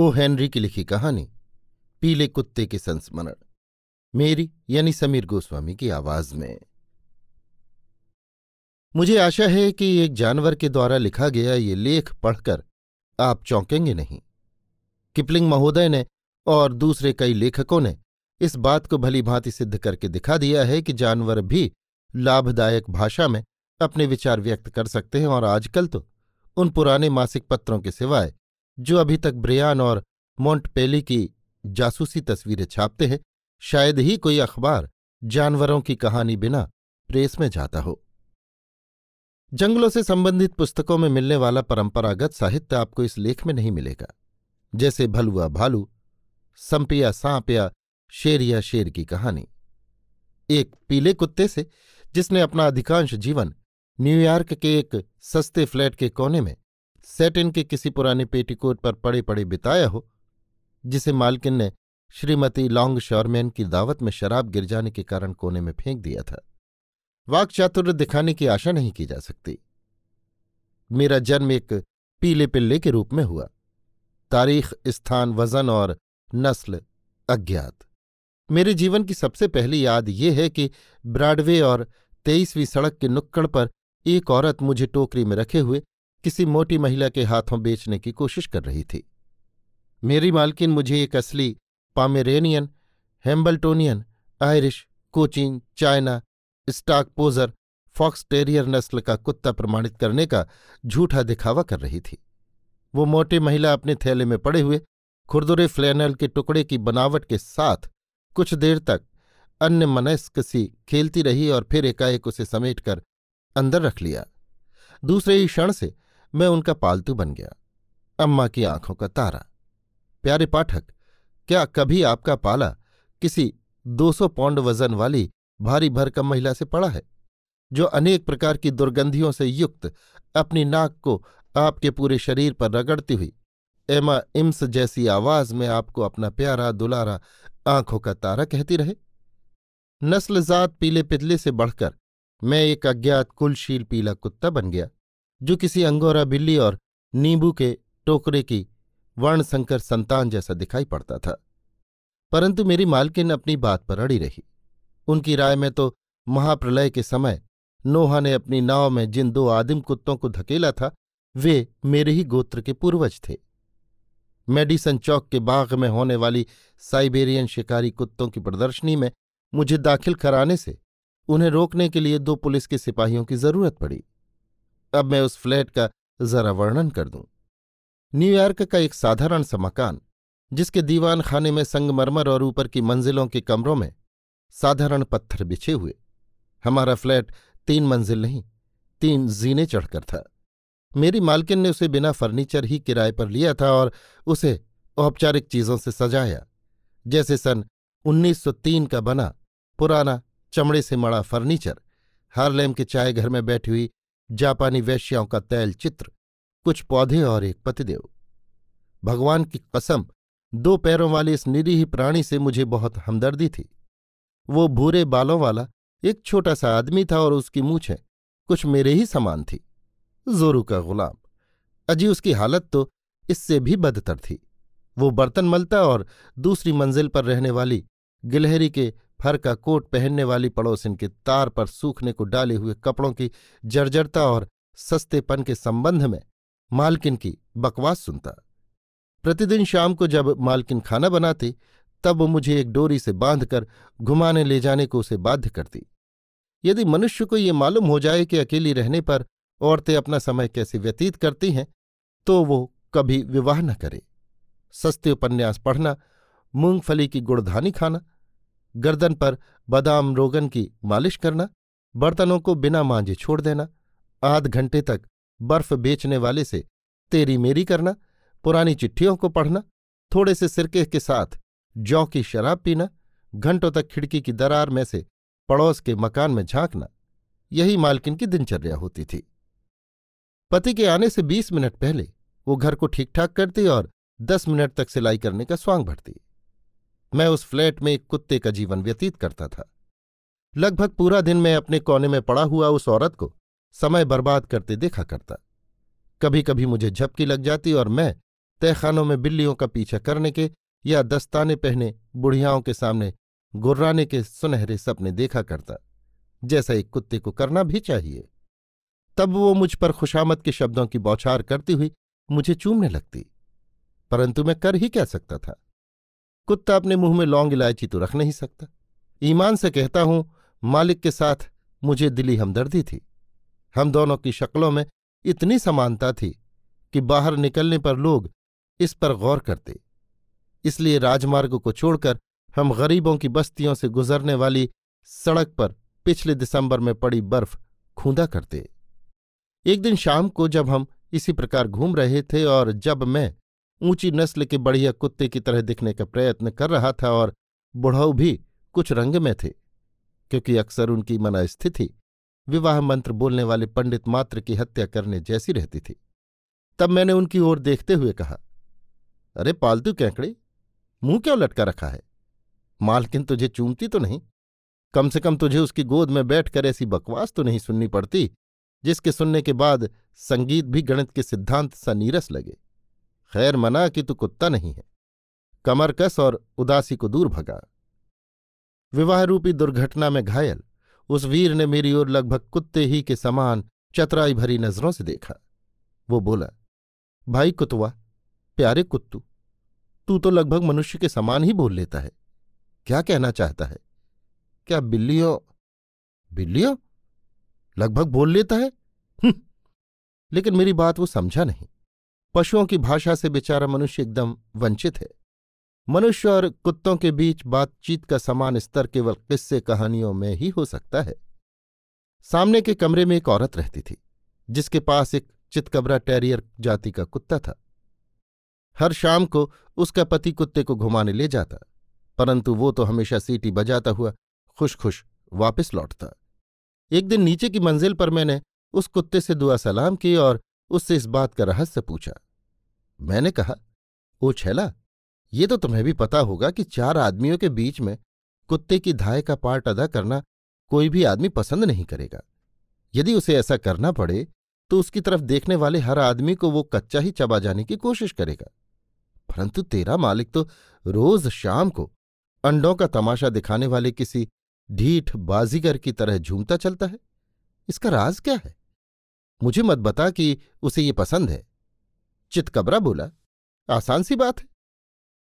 O Henry की लिखी कहानी, पीले कुत्ते के संस्मरण, मेरी यानी समीर गोस्वामी की आवाज़ में। मुझे आशा है कि एक जानवर के द्वारा लिखा गया ये लेख पढ़कर आप चौंकेंगे नहीं। किपलिंग महोदय ने और दूसरे कई लेखकों ने इस बात को भली भांति सिद्ध करके दिखा दिया है कि जानवर भी लाभदायक भाषा में अपने विचार व्यक्त कर सकते हैं और आजकल तो उन पुराने मासिक पत्रों के सिवाय जो अभी तक ब्रियान और मोंटपेली की जासूसी तस्वीरें छापते हैं, शायद ही कोई अखबार जानवरों की कहानी बिना प्रेस में जाता हो। जंगलों से संबंधित पुस्तकों में मिलने वाला परंपरागत साहित्य आपको इस लेख में नहीं मिलेगा, जैसे भलुआ भालू, संपिया सांप या शेर या शेर की कहानी। एक पीले कुत्ते से, जिसने अपना अधिकांश जीवन न्यूयॉर्क के एक सस्ते फ्लैट के कोने में सेटिन के किसी पुराने पेटीकोट पर पड़े पड़े बिताया हो, जिसे मालकिन ने श्रीमती लॉन्ग शॉरमैन की दावत में शराब गिर जाने के कारण कोने में फेंक दिया था। वाक चातुर्य दिखाने की आशा नहीं की जा सकती। मेरा जन्म एक पीले पिल्ले के रूप में हुआ। तारीख, स्थान, वज़न और नस्ल अज्ञात। मेरे जीवन की सबसे पहली याद ये है कि ब्रॉडवे और तेईसवीं सड़क के नुक्कड़ पर एक औरत मुझे टोकरी में रखे हुए किसी मोटी महिला के हाथों बेचने की कोशिश कर रही थी। मेरी मालकिन मुझे एक असली Pomeranian, Hambletonian, Irish, Cochin, China, stock poser, fox terrier नस्ल का कुत्ता प्रमाणित करने का झूठा दिखावा कर रही थी। वो मोटी महिला अपने थैले में पड़े हुए खुरदुरे फ्लैनल के टुकड़े की बनावट के साथ कुछ देर तक अन्य मनस्क सी खेलती रही और फिर एकाएक उसे समेटकर अंदर रख लिया। दूसरे ही क्षण से मैं उनका पालतू बन गया, अम्मा की आँखों का तारा। प्यारे पाठक, क्या कभी आपका पाला किसी 200 पौंड वज़न वाली भारी भरकम महिला से पड़ा है, जो अनेक प्रकार की दुर्गंधियों से युक्त अपनी नाक को आपके पूरे शरीर पर रगड़ती हुई, एमा इम्स जैसी आवाज़ में आपको अपना प्यारा दुलारा आँखों का तारा कहती रहे? नस्लजात पीले पितले से बढ़कर मैं एक अज्ञात कुलशील पीला कुत्ता बन गया। जो किसी अंगोरा बिल्ली और नींबू के टोकरे की वर्णशंकर संतान जैसा दिखाई पड़ता था। परंतु मेरी मालकिन अपनी बात पर अड़ी रही। उनकी राय में तो महाप्रलय के समय नोहा ने अपनी नाव में जिन दो आदिम कुत्तों को धकेला था, वे मेरे ही गोत्र के पूर्वज थे। मेडिसन चौक के बाग में होने वाली साइबेरियन शिकारी कुत्तों की प्रदर्शनी में मुझे दाखिल कराने से उन्हें रोकने के लिए दो पुलिस के सिपाहियों की ज़रूरत पड़ी। अब मैं उस फ्लैट का जरा वर्णन कर दूँ। न्यूयॉर्क का एक साधारण सा मकान, जिसके दीवान खाने में संगमरमर और ऊपर की मंजिलों के कमरों में साधारण पत्थर बिछे हुए। हमारा फ्लैट तीन मंजिल नहीं, तीन जीने चढ़कर था। मेरी मालकिन ने उसे बिना फर्नीचर ही किराए पर लिया था और उसे औपचारिक चीज़ों से सजाया, जैसे सन 1903 का बना पुराना चमड़े से मड़ा फर्नीचर हार्लेम के चाय घर में बैठी हुई जापानी वैश्याओं का तैल चित्र, कुछ पौधे और एक पतिदेव। भगवान की कसम, दो पैरों वाले इस निरीह प्राणी से मुझे बहुत हमदर्दी थी। वो भूरे बालों वाला एक छोटा सा आदमी था और उसकी मूछें कुछ मेरे ही समान थी। जोरू का गुलाम। अजी उसकी हालत तो इससे भी बदतर थी। वो बर्तन मलता और दूसरी मंजिल पर रहने वाली गिलहरी के फर का कोट पहनने वाली पड़ोसिन के तार पर सूखने को डाले हुए कपड़ों की जर्जरता और सस्तेपन के संबंध में मालकिन की बकवास सुनता। प्रतिदिन शाम को जब मालकिन खाना बनाती, तब वो मुझे एक डोरी से बांधकर घुमाने ले जाने को उसे बाध्य करती। यदि मनुष्य को ये मालूम हो जाए कि अकेली रहने पर औरतें अपना समय कैसे व्यतीत करती हैं तो वो कभी विवाह न करे। सस्ते उपन्यास पढ़ना, मूंगफली की गुड़धानी खाना गर्दन पर बादाम रोगन की मालिश करना, बर्तनों को बिना मांझे छोड़ देना, आध घंटे तक बर्फ़ बेचने वाले से तेरी मेरी करना, पुरानी चिट्ठियों को पढ़ना, थोड़े से सिरके के साथ जौ की शराब पीना, घंटों तक खिड़की की दरार में से पड़ोस के मकान में झांकना, यही मालकिन की दिनचर्या होती थी। पति के आने से बीस मिनट पहले वो घर को ठीक ठाक करती और दस मिनट तक सिलाई करने का स्वांग भरती। मैं उस फ्लैट में एक कुत्ते का जीवन व्यतीत करता था। लगभग पूरा दिन मैं अपने कोने में पड़ा हुआ उस औरत को समय बर्बाद करते देखा करता। कभी कभी मुझे झपकी लग जाती और मैं तहखानों में बिल्लियों का पीछा करने के या दस्ताने पहने बुढ़ियाओं के सामने गुर्राने के सुनहरे सपने देखा करता, जैसा एक कुत्ते को करना भी चाहिए। तब वो मुझ पर खुशामद के शब्दों की बौछार करती हुई मुझे चूमने लगती, परंतु मैं कर ही क्या सकता था? कुत्ता अपने मुँह में लौंग इलायची तो रख नहीं सकता। ईमान से कहता हूँ, मालिक के साथ मुझे दिली हमदर्दी थी। हम दोनों की शक्लों में इतनी समानता थी कि बाहर निकलने पर लोग इस पर गौर करते। इसलिए राजमार्ग को छोड़कर हम गरीबों की बस्तियों से गुजरने वाली सड़क पर पिछले दिसंबर में पड़ी बर्फ़ खूंदा करते। एक दिन शाम को जब हम इसी प्रकार घूम रहे थे और जब मैं ऊँची नस्ल के बढ़िया कुत्ते की तरह दिखने का प्रयत्न कर रहा था और बुढ़ऊ भी कुछ रंग में थे, क्योंकि अक्सर उनकी मनस्थिति विवाह मंत्र बोलने वाले पंडित मात्र की हत्या करने जैसी रहती थी। तब मैंने उनकी ओर देखते हुए कहा, अरे पालतू कैंकड़े, मुँह क्यों लटका रखा है? मालकिन तुझे चूमती तो नहीं। कम से कम तुझे उसकी गोद में बैठकर ऐसी बकवास तो नहीं सुननी पड़ती, जिसके सुनने के बाद संगीत भी गणित के सिद्धांत सा नीरस लगे। खैर मना कि तू कुत्ता नहीं है। कमर कस और उदासी को दूर भगा। विवाह रूपी दुर्घटना में घायल, उस वीर ने मेरी ओर लगभग कुत्ते ही के समान चतराई भरी नज़रों से देखा। वो बोला, भाई कुतवा प्यारे कुत्तू, तू तो लगभग मनुष्य के समान ही बोल लेता है। क्या कहना चाहता है? क्या बिल्लियों बिल्लियों? लगभग बोल लेता है? हम्म। लेकिन मेरी बात वो समझा नहीं। पशुओं की भाषा से बेचारा मनुष्य एकदम वंचित है। मनुष्य और कुत्तों के बीच बातचीत का समान स्तर केवल किस्से कहानियों में ही हो सकता है। सामने के कमरे में एक औरत रहती थी, जिसके पास एक चितकबरा टेरियर जाति का कुत्ता था। हर शाम को उसका पति कुत्ते को घुमाने ले जाता, परंतु वो तो हमेशा सीटी बजाता हुआ खुश खुश वापस लौटता। एक दिन नीचे की मंजिल पर मैंने उस कुत्ते से दुआ सलाम की और उससे इस बात का रहस्य पूछा। मैंने कहा, ओ छैला, ये तो तुम्हें भी पता होगा कि चार आदमियों के बीच में कुत्ते की धाय का पार्ट अदा करना कोई भी आदमी पसंद नहीं करेगा। यदि उसे ऐसा करना पड़े तो उसकी तरफ़ देखने वाले हर आदमी को वो कच्चा ही चबा जाने की कोशिश करेगा। परंतु तेरा मालिक तो रोज शाम को अंडों का तमाशा दिखाने वाले किसी ढीठ बाजीगर की तरह झूमता चलता है। इसका राज क्या है? मुझे मत बता कि उसे ये पसंद है। चितकबरा बोला, आसान सी बात है।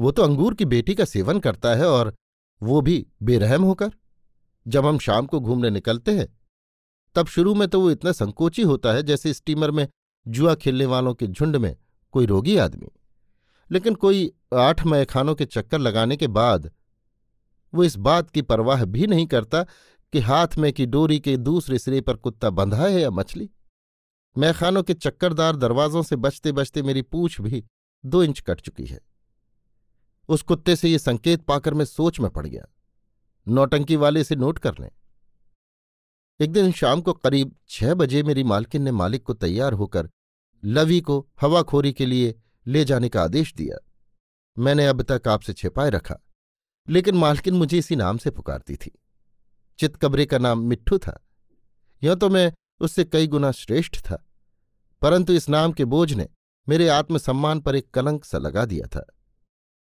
वो तो अंगूर की बेटी का सेवन करता है और वो भी बेरहम होकर। जब हम शाम को घूमने निकलते हैं, तब शुरू में तो वो इतना संकोची होता है जैसे स्टीमर में जुआ खेलने वालों के झुंड में कोई रोगी आदमी। लेकिन कोई आठ मैखानों के चक्कर लगाने के बाद वो इस बात की परवाह भी नहीं करता कि हाथ में की डोरी के दूसरे सिरे पर कुत्ता बंधा है या मछली। मैखानों के चक्करदार दरवाजों से बचते बचते मेरी पूछ भी दो इंच कट चुकी है। उस कुत्ते से ये संकेत पाकर मैं सोच में पड़ गया। नौटंकी वाले से नोट कर लें। एक दिन शाम को करीब छह बजे मेरी मालकिन ने मालिक को तैयार होकर लवी को हवाखोरी के लिए ले जाने का आदेश दिया। मैंने अब तक आपसे छिपाए रखा, लेकिन मालकिन मुझे इसी नाम से पुकारती थी। चितकबरे का नाम मिट्ठू था। यह तो मैं उससे कई गुना श्रेष्ठ था। परंतु इस नाम के बोझ ने मेरे आत्मसम्मान पर एक कलंक सा लगा दिया था।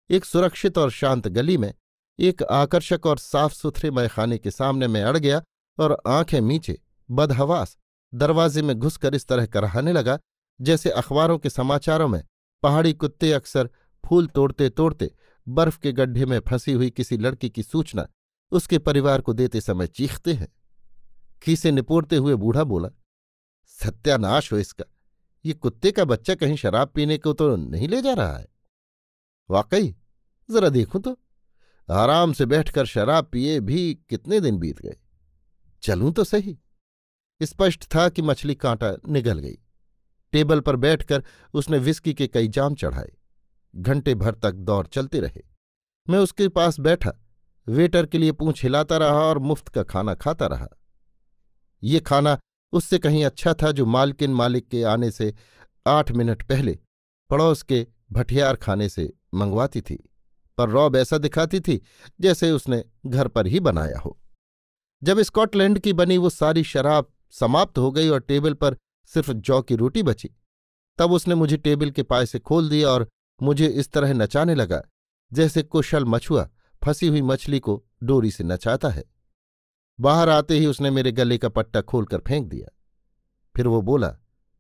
एक सुरक्षित और शांत गली में एक आकर्षक और साफ़ सुथरे मैखाने के सामने मैं अड़ गया और आँखें नीचे बदहवास, दरवाजे में घुसकर इस तरह कराहने लगा, जैसे अखबारों के समाचारों में पहाड़ी कुत्ते अक्सर फूल तोड़ते तोड़ते बर्फ़ के गड्ढे में फंसी हुई किसी लड़की की सूचना उसके परिवार को देते समय चीखते हैं। खीसे निपोड़ते हुए बूढ़ा बोला, सत्यानाश हो इसका। ये कुत्ते का बच्चा कहीं शराब पीने को तो नहीं ले जा रहा है। वाकई? जरा देखूँ तो। आराम से बैठकर शराब पिए भी कितने दिन बीत गए। चलूँ तो सही। स्पष्ट था कि मछली कांटा निगल गई। टेबल पर बैठकर उसने विस्की के कई जाम चढ़ाए। घंटे भर तक दौर चलते रहे। मैं उसके पास बैठा। वेटर के लिए पूछ हिलाता रहा और मुफ़्त का खाना खाता रहा। ये खाना उससे कहीं अच्छा था जो मालकिन मालिक के आने से आठ मिनट पहले पड़ोस के भटियार खाने से मंगवाती थी, पर रॉब ऐसा दिखाती थी जैसे उसने घर पर ही बनाया हो। जब स्कॉटलैंड की बनी वो सारी शराब समाप्त हो गई और टेबल पर सिर्फ़ जौ की रोटी बची, तब उसने मुझे टेबल के पाए से खोल दिया और मुझे इस तरह नचाने लगा जैसे कुशल मछुआ फंसी हुई मछली को डोरी से नचाता है। बाहर आते ही उसने मेरे गले का पट्टा खोलकर फेंक दिया। फिर वो बोला,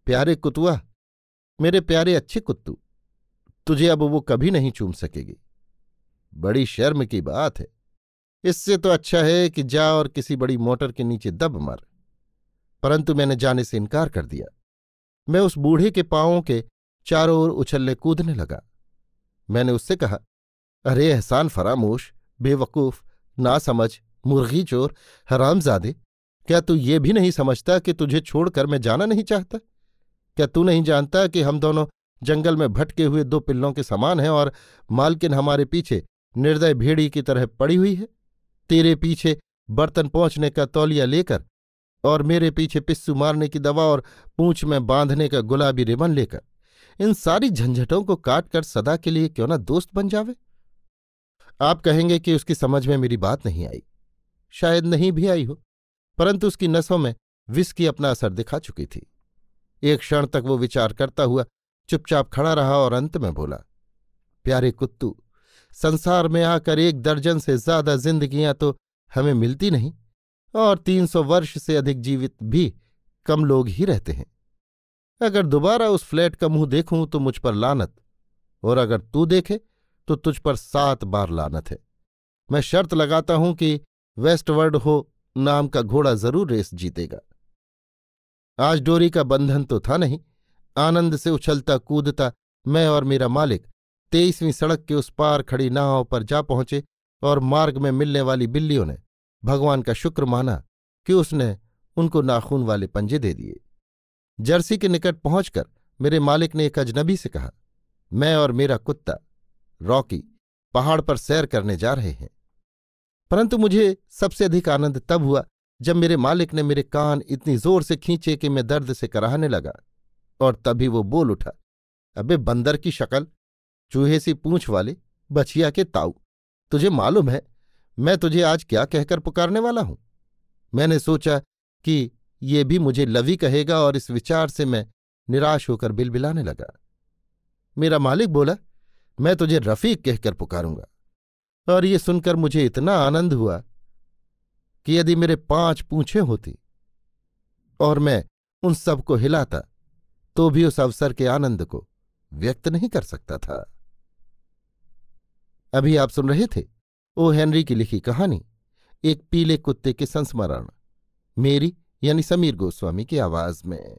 प्यारे कुतुआ, मेरे प्यारे अच्छे कुत्तू, तुझे अब वो कभी नहीं चूम सकेगी। बड़ी शर्म की बात है। इससे तो अच्छा है कि जा और किसी बड़ी मोटर के नीचे दब मर। परंतु मैंने जाने से इनकार कर दिया। मैं उस बूढ़े के पांवों के चारों ओर उछलने कूदने लगा। मैंने उससे कहा, अरे एहसान फरामोश, बेवकूफ़, नासमझ मुर्गी चोर, हरामजादे, क्या तू ये भी नहीं समझता कि तुझे छोड़कर मैं जाना नहीं चाहता? क्या तू नहीं जानता कि हम दोनों जंगल में भटके हुए दो पिल्लों के समान हैं और मालकिन हमारे पीछे निर्दय भेड़ी की तरह पड़ी हुई है? तेरे पीछे बर्तन पहुँचने का तौलिया लेकर और मेरे पीछे पिस्सू मारने की दवा और पूंछ में बांधने का गुलाबी रिबन लेकर, इन सारी झंझटों को काटकर सदा के लिए क्यों ना दोस्त बन जावे? आप कहेंगे कि उसकी समझ में मेरी बात नहीं आई। शायद नहीं भी आई हो, परंतु उसकी नसों में विस्की अपना असर दिखा चुकी थी। एक क्षण तक वो विचार करता हुआ चुपचाप खड़ा रहा और अंत में बोला, प्यारे कुत्तू, संसार में आकर एक दर्जन से ज़्यादा जिंदगियाँ तो हमें मिलती नहीं, और तीन सौ वर्ष से अधिक जीवित भी कम लोग ही रहते हैं। अगर दोबारा उस फ्लैट का मुँह देखूँ तो मुझ पर लानत, और अगर तू देखे तो तुझ पर सात बार लानत है। मैं शर्त लगाता हूँ कि वेस्टवर्ड हो, नाम का घोड़ा ज़रूर रेस जीतेगा। आज डोरी का बंधन तो था नहीं। आनंद से उछलता, कूदता, मैं और मेरा मालिक तेईसवीं सड़क के उस पार खड़ी नाव पर जा पहुँचे और मार्ग में मिलने वाली बिल्लियों ने भगवान का शुक्र माना कि उसने उनको नाखून वाले पंजे दे दिए। जर्सी के निकट पहुंचकर मेरे मालिक ने एक अजनबी से कहा, मैं और मेरा कुत्ता रॉकी पहाड़ पर सैर करने जा रहे हैं। परंतु मुझे सबसे अधिक आनंद तब हुआ जब मेरे मालिक ने मेरे कान इतनी ज़ोर से खींचे कि मैं दर्द से कराहने लगा और तभी वो बोल उठा, अबे बंदर की शक्ल, चूहे सी पूंछ वाले, बछिया के ताऊ, तुझे मालूम है, मैं तुझे आज क्या कहकर पुकारने वाला हूँ? मैंने सोचा कि ये भी मुझे लवी कहेगा और इस विचार से मैं निराश होकर बिलबिलाने लगा। मेरा मालिक बोला, मैं तुझे रफीक कहकर पुकारूँगा। और ये सुनकर मुझे इतना आनंद हुआ कि यदि मेरे पाँच पूछे होती और मैं उन सबको हिलाता तो भी उस अवसर के आनंद को व्यक्त नहीं कर सकता था। अभी आप सुन रहे थे ओ हेनरी की लिखी कहानी, एक पीले कुत्ते के संस्मरण, मेरी यानी समीर गोस्वामी की आवाज़ में।